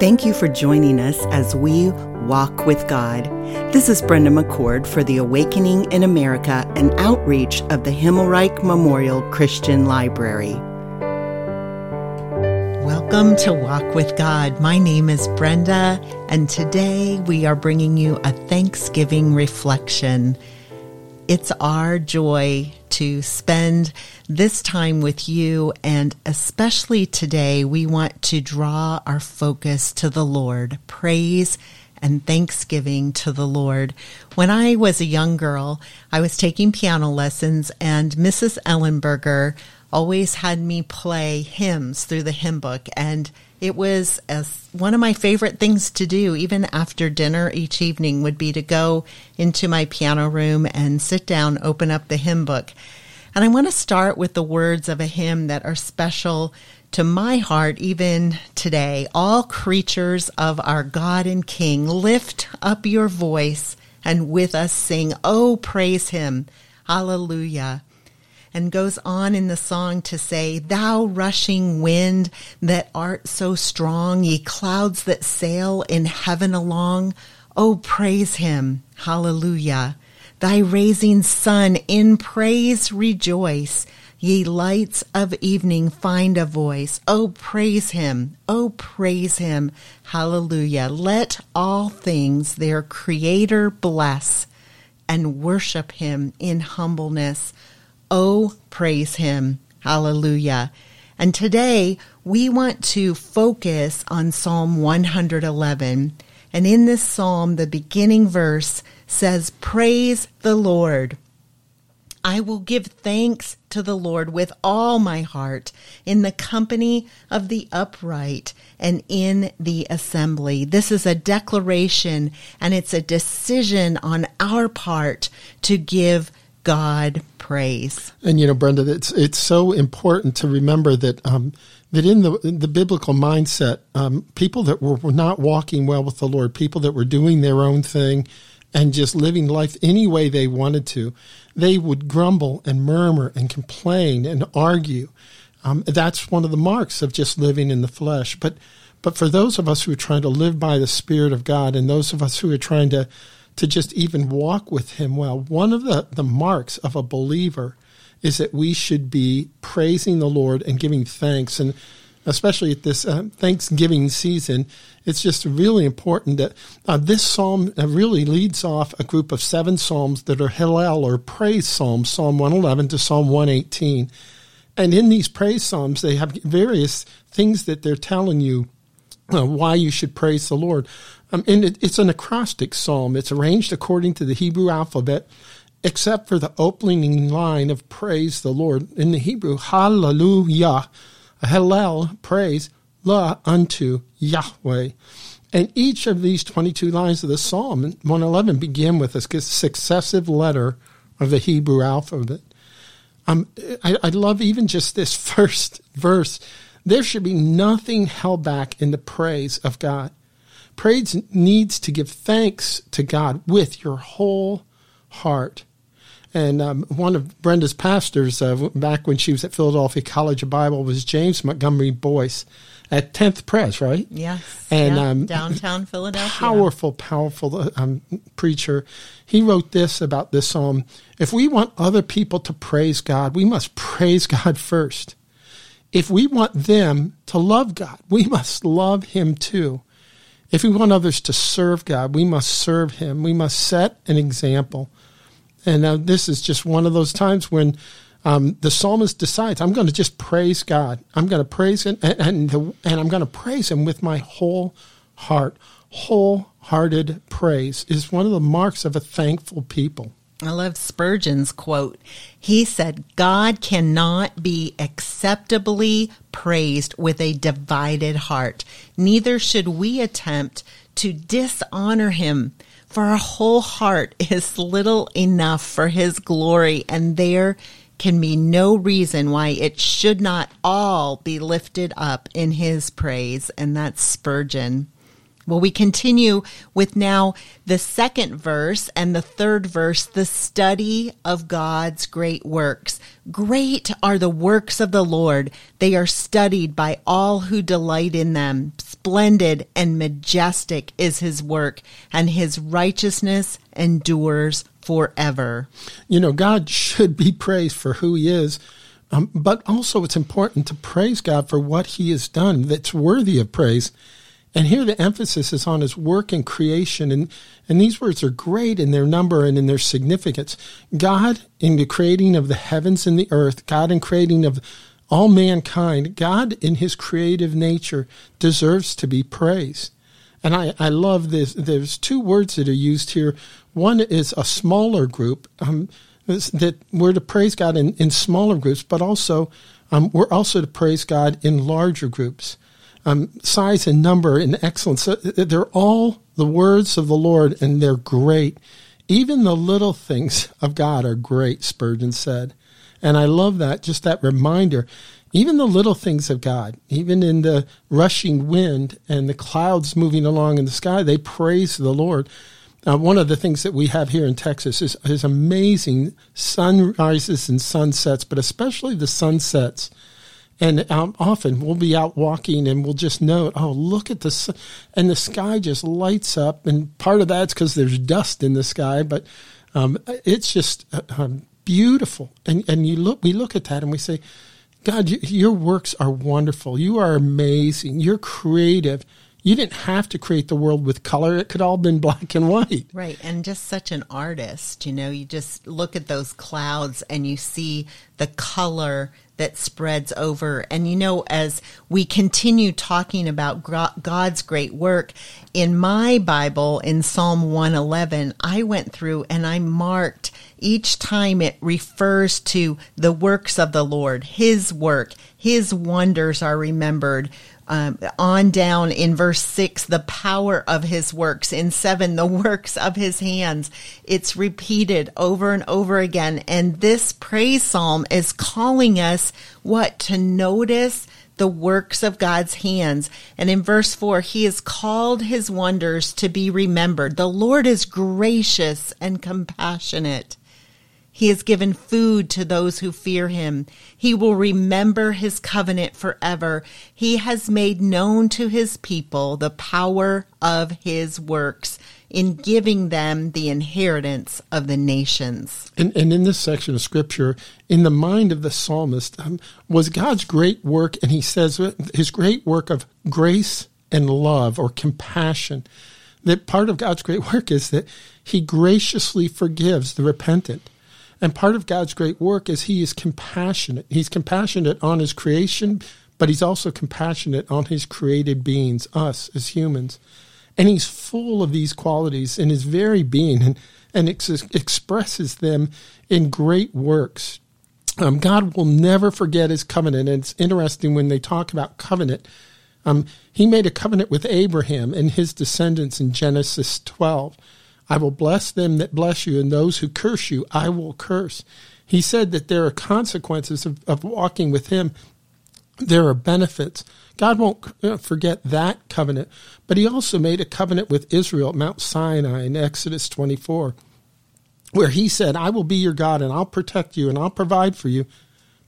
Thank you for joining us as we walk with God. This is Brenda McCord for the Awakening in America, an outreach of the Himmelreich Memorial Christian Library. Welcome to Walk with God. My name is Brenda, and today we are bringing you a Thanksgiving reflection. It's our joy to spend this time with you. And especially today, we want to draw our focus to the Lord, praise and thanksgiving to the Lord. When I was a young girl, I was taking piano lessons, and Mrs. Ellenberger always had me play hymns through the hymn book. And it was as one of my favorite things to do, even after dinner each evening, would be to go into my piano room and sit down, open up the hymn book. And I want to start with the words of a hymn that are special to my heart even today. All creatures of our God and King, lift up your voice and with us sing, Oh, praise him. Hallelujah and goes on in the song to say, Thou rushing wind that art so strong, ye clouds that sail in heaven along, oh, praise him. Hallelujah. Thy raising sun in praise rejoice. Ye lights of evening find a voice. Oh, praise him. Oh, praise him. Hallelujah. Let all things their creator bless and worship him in humbleness. Oh, praise him. Hallelujah. And today we want to focus on Psalm 111. And in this psalm, the beginning verse says, Praise the Lord. I will give thanks to the Lord with all my heart in the company of the upright and in the assembly. This is a declaration and it's a decision on our part to give God praise. And you know, Brenda, it's it's so important to remember that um, that in the in the biblical mindset, um, people that were, were not walking well with the Lord, people that were doing their own thing and just living life any way they wanted to, they would grumble and murmur and complain and argue. Um, that's one of the marks of just living in the flesh. But but for those of us who are trying to live by the Spirit of God, and those of us who are trying to to just even walk with him well. One of the, the marks of a believer is that we should be praising the Lord and giving thanks. And especially at this uh, Thanksgiving season, it's just really important that uh, this psalm uh, really leads off a group of seven psalms that are Hallel or praise psalms, Psalm 111 to Psalm 118. And in these praise psalms, they have various things that they're telling you uh, why you should praise the Lord. Um, and it, it's an acrostic psalm. It's arranged according to the Hebrew alphabet, except for the opening line of praise the Lord. In the Hebrew, hallelujah, hallel, praise, la unto Yahweh. And each of these 22 lines of the psalm, 111, begin with a successive letter of the Hebrew alphabet. Um, I, I love even just this first verse. There should be nothing held back in the praise of God. Praise needs to give thanks to God with your whole heart. And um, one of Brenda's pastors, uh, back when she was at Philadelphia College of Bible, was James Montgomery Boice at 10th Press, right? Yes. And yeah. um, downtown Philadelphia. Powerful, powerful um, preacher. He wrote this about this psalm If we want other people to praise God, we must praise God first. If we want them to love God, we must love Him too. If we want others to serve God, we must serve Him. We must set an example. And uh, this is just one of those times when um, the psalmist decides, I'm going to just praise God. I'm going to praise Him, and, and, the, and I'm going to praise Him with my whole heart. Wholehearted praise is one of the marks of a thankful people. I love Spurgeon's quote. He said, God cannot be acceptably praised with a divided heart. Neither should we attempt to dishonor him, for our whole heart is little enough for his glory, and there can be no reason why it should not all be lifted up in his praise. And that's Spurgeon. Well, we continue with now the second verse and the third verse, the study of God's great works. Great are the works of the Lord. They are studied by all who delight in them. Splendid and majestic is his work, and his righteousness endures forever. You know, God should be praised for who he is. Um, but also, it's important to praise God for what He has done that's worthy of praise. And here the emphasis is on his work and creation. And, and these words are great in their number and in their significance. God in the creating of the heavens and the earth, God in creating of all mankind, God in his creative nature deserves to be praised. And I, I love this. There's two words that are used here. One is a smaller group, um, that we're to praise God in, in smaller groups, but also um, we're also to praise God in larger groups um, size and number and excellence. They're all the words of the Lord, and they're great. Even the little things of God are great, Spurgeon said. And I love that, just that reminder. Even the little things of God, even in the rushing wind and the clouds moving along in the sky, they praise the Lord. Uh, one of the things that we have here in Texas is, is amazing sunrises and sunsets, but especially the sunsets and um, often we'll be out walking and we'll just note, oh, look at the and the sky just lights up. And part of that's because there's dust in the sky, but um, it's just uh, um, beautiful. And and you look, we look at that and we say, God, you, your works are wonderful. You are amazing. You're creative you didn't have to create the world with color. It could all been black and white. Right. And just such an artist, you know, you just look at those clouds and you see the color that spreads over. And you know, as we continue talking about God's great work, in my Bible, in Psalm 111, I went through and I marked each time it refers to the works of the Lord, His work, His wonders are remembered um, on down in verse six, the power of his works. In seven, the works of his hands. It's repeated over and over again. And this praise psalm is calling us what? To notice the works of God's hands. And in verse 4, he has called his wonders to be remembered. The Lord is gracious and compassionate. He has given food to those who fear him. He will remember his covenant forever. He has made known to his people the power of his works in giving them the inheritance of the nations. And, and in this section of scripture, in the mind of the psalmist, um, was God's great work, and he says his great work of grace and love or compassion. That part of God's great work is that he graciously forgives the repentant. And part of God's great work is He is compassionate. He's compassionate on His creation, but He's also compassionate on His created beings, us as humans. And He's full of these qualities in His very being and, and ex- expresses them in great works. Um, God will never forget His covenant. And it's interesting when they talk about covenant. Um, he made a covenant with Abraham and his descendants in Genesis 12. I will bless them that bless you, and those who curse you, I will curse. He said that there are consequences of, of walking with him. There are benefits. God won't forget that covenant, but he also made a covenant with Israel at Mount Sinai in Exodus 24, where he said, I will be your God and I'll protect you and I'll provide for you,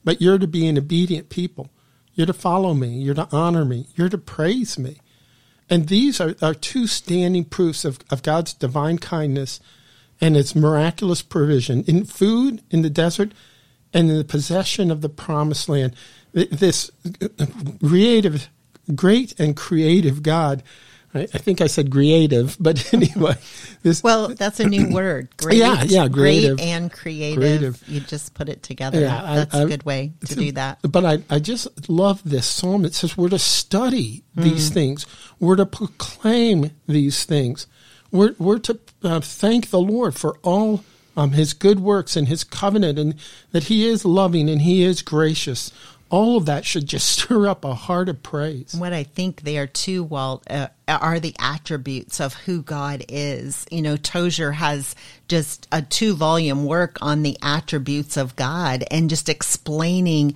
but you're to be an obedient people. You're to follow me. You're to honor me. You're to praise me. And these are, are two standing proofs of, of God's divine kindness and its miraculous provision in food in the desert and in the possession of the promised land. This uh, uh, creative, great and creative God. I, think I said creative, but anyway, this. Well, that's a new word. Great, yeah, yeah, creative, great and creative. creative. You just put it together. Yeah, that's I, a good way to do that. But I, I just love this psalm. It says we're to study these mm. things. We're to proclaim these things. We're, we're to uh, thank the Lord for all um, his good works and his covenant and that he is loving and he is gracious. All of that should just stir up a heart of praise. What I think they are too, Walt, uh, are the attributes of who God is. You know, Tozer has just a two volume work on the attributes of God and just explaining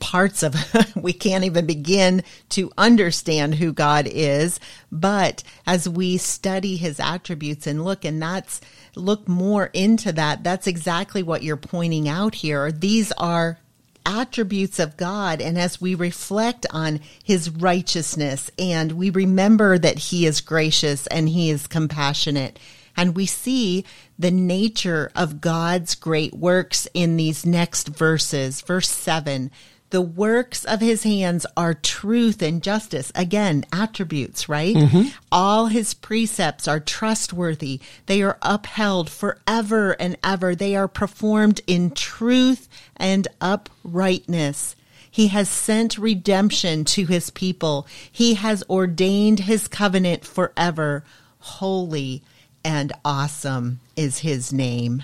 parts of we can't even begin to understand who God is but as we study his attributes and look and that's look more into that that's exactly what you're pointing out here these are attributes of God and as we reflect on his righteousness and we remember that he is gracious and he is compassionate and we see the nature of God's great works in these next verses. Verse 7 the works of his hands are truth and justice. Again, attributes, right? Mm-hmm. All his precepts are trustworthy. They are upheld forever and ever. They are performed in truth and uprightness. He has sent redemption to his people. He has ordained his covenant forever. Holy and awesome is his name.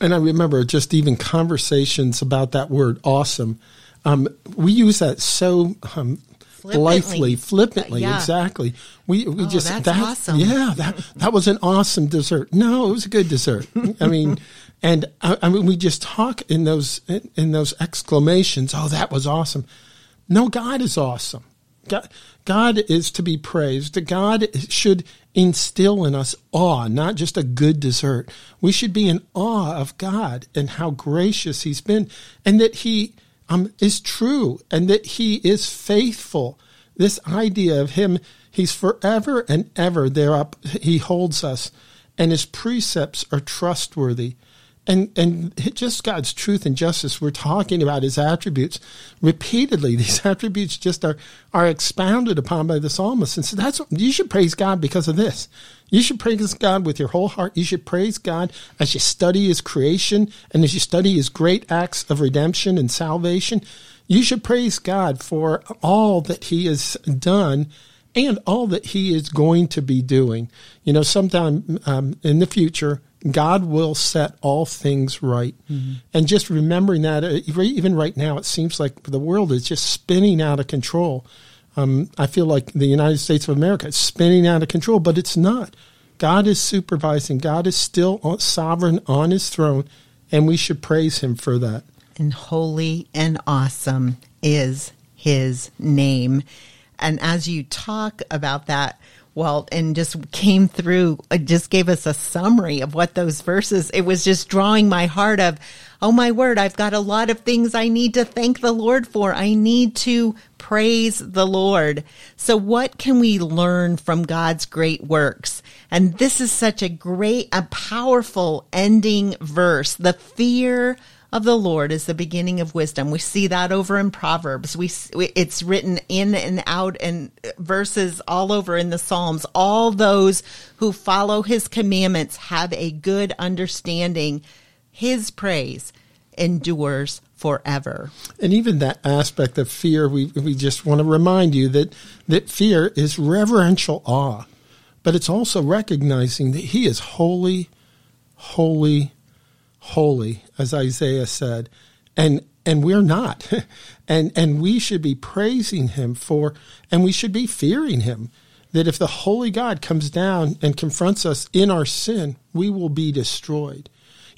And I remember just even conversations about that word awesome. Um, we use that so um, blithely, flippantly, yeah. exactly. We we oh, just that's that awesome. yeah that that was an awesome dessert. No, it was a good dessert. I mean, and I, I, mean we just talk in those in, in those exclamations. Oh, that was awesome. No, God is awesome. God, God is to be praised. God should instill in us awe, not just a good dessert. We should be in awe of God and how gracious He's been, and that He um, is true, and that He is faithful. This idea of Him, He's forever and ever there up. He holds us, and His precepts are trustworthy and and just God's truth and justice. We're talking about His attributes repeatedly. These attributes just are are expounded upon by the psalmist, and so that's what, you should praise God because of this. You should praise God with your whole heart. You should praise God as you study His creation and as you study His great acts of redemption and salvation. You should praise God for all that He has done and all that He is going to be doing. You know, sometime um, in the future God will set all things right. Mm-hmm. And just remembering that, uh, even right now, it seems like the world is just spinning out of control. Um, I feel like the United States of America is spinning out of control, but it's not. God is supervising, God is still sovereign on his throne, and we should praise him for that. And holy and awesome is his name. And as you talk about that, Walt and just came through, uh, just gave us a summary of what those verses, it was just drawing my heart of, oh my word, I've got a lot of things I need to thank the Lord for. I need to praise the Lord. So what can we learn from God's great works? And this is such a great, a powerful ending verse. The fear of the Lord is the beginning of wisdom. We see that over in Proverbs. We it's written in and out and verses all over in the Psalms. All those who follow his commandments have a good understanding. His praise endures forever. And even that aspect of fear, we we just want to remind you that that fear is reverential awe, but it's also recognizing that he is holy, holy, holy, as Isaiah said, and and we're not, and and we should be praising Him for, and we should be fearing Him. That if the holy God comes down and confronts us in our sin, we will be destroyed.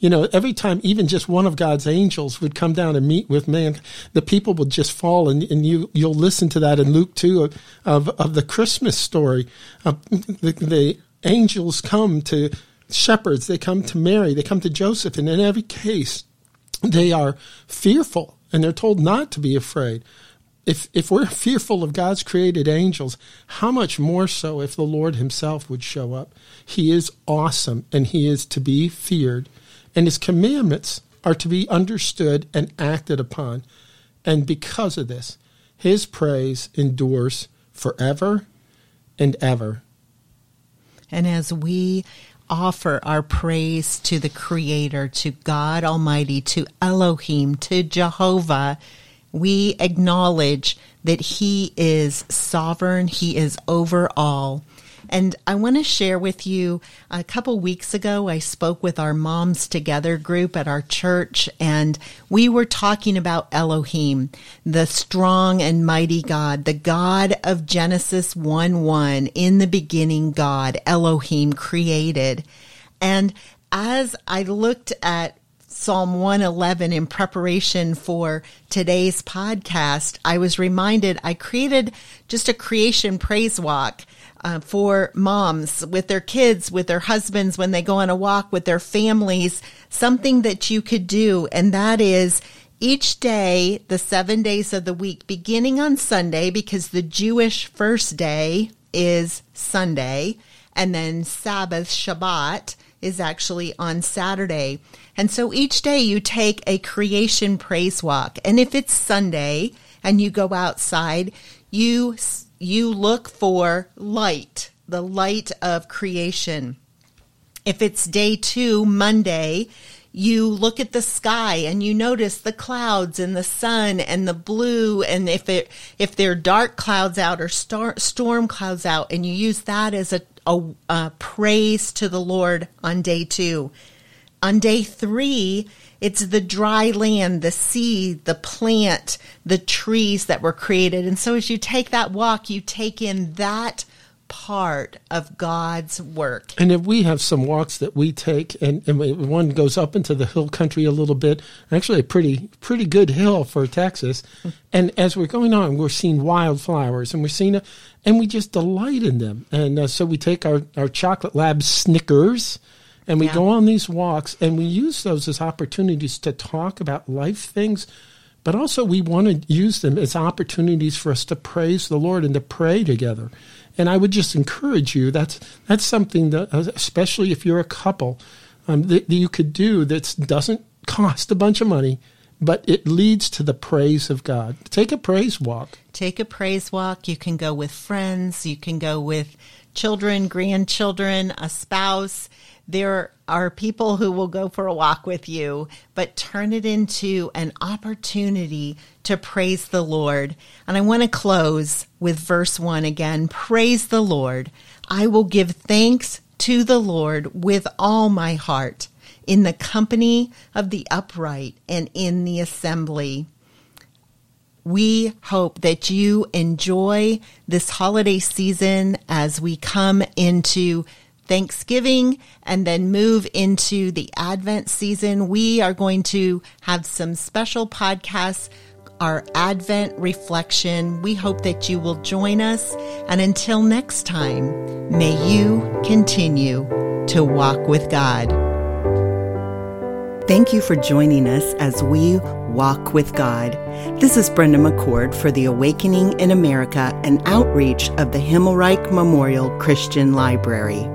You know, every time even just one of God's angels would come down and meet with man, the people would just fall. And, and you, you'll listen to that in Luke 2 of, of, of the Christmas story. Uh, the, the angels come to shepherds, they come to Mary, they come to Joseph, and in every case, they are fearful and they're told not to be afraid. If, if we're fearful of God's created angels, how much more so if the Lord Himself would show up? He is awesome and He is to be feared, and His commandments are to be understood and acted upon. And because of this, His praise endures forever and ever. And as we offer our praise to the Creator, to God Almighty, to Elohim, to Jehovah, we acknowledge that He is sovereign, He is over all. And I want to share with you a couple weeks ago, I spoke with our Moms Together group at our church, and we were talking about Elohim, the strong and mighty God, the God of Genesis 1 1. In the beginning, God, Elohim, created. And as I looked at Psalm 111 in preparation for today's podcast, I was reminded I created just a creation praise walk. Uh, for moms with their kids, with their husbands, when they go on a walk with their families, something that you could do. And that is each day, the seven days of the week, beginning on Sunday, because the Jewish first day is Sunday, and then Sabbath, Shabbat, is actually on Saturday. And so each day you take a creation praise walk. And if it's Sunday and you go outside, you you look for light, the light of creation. If it's day 2, Monday, you look at the sky and you notice the clouds and the sun and the blue and if it if there are dark clouds out or star, storm clouds out and you use that as a a, a praise to the Lord on day two. On day three, it's the dry land, the sea, the plant, the trees that were created. And so as you take that walk, you take in that part of God's work. And if we have some walks that we take, and, and one goes up into the hill country a little bit, actually a pretty pretty good hill for Texas. And as we're going on, we're seeing wildflowers, and we're seeing, a, and we just delight in them. And uh, so we take our our chocolate lab Snickers. And we yeah. go on these walks and we use those as opportunities to talk about life things, but also we want to use them as opportunities for us to praise the Lord and to pray together. And I would just encourage you. That's that's something that, uh, especially if you're a couple, um, that, that you could do that doesn't cost a bunch of money, but it leads to the praise of God. Take a praise walk. Take a praise walk. You can go with friends. You can go with children, grandchildren, a spouse. There are people who will go for a walk with you, but turn it into an opportunity to praise the Lord. And I want to close with verse 1 again. Praise the Lord. I will give thanks to the Lord with all my heart in the company of the upright and in the assembly. We hope that you enjoy this holiday season as we come into Thanksgiving and then move into the Advent season. We are going to have some special podcasts, our Advent reflection. We hope that you will join us. And until next time, may you continue to walk with God. Thank you for joining us as we walk with God. This is Brenda McCord for the Awakening in America, an outreach of the Himmelreich Memorial Christian Library.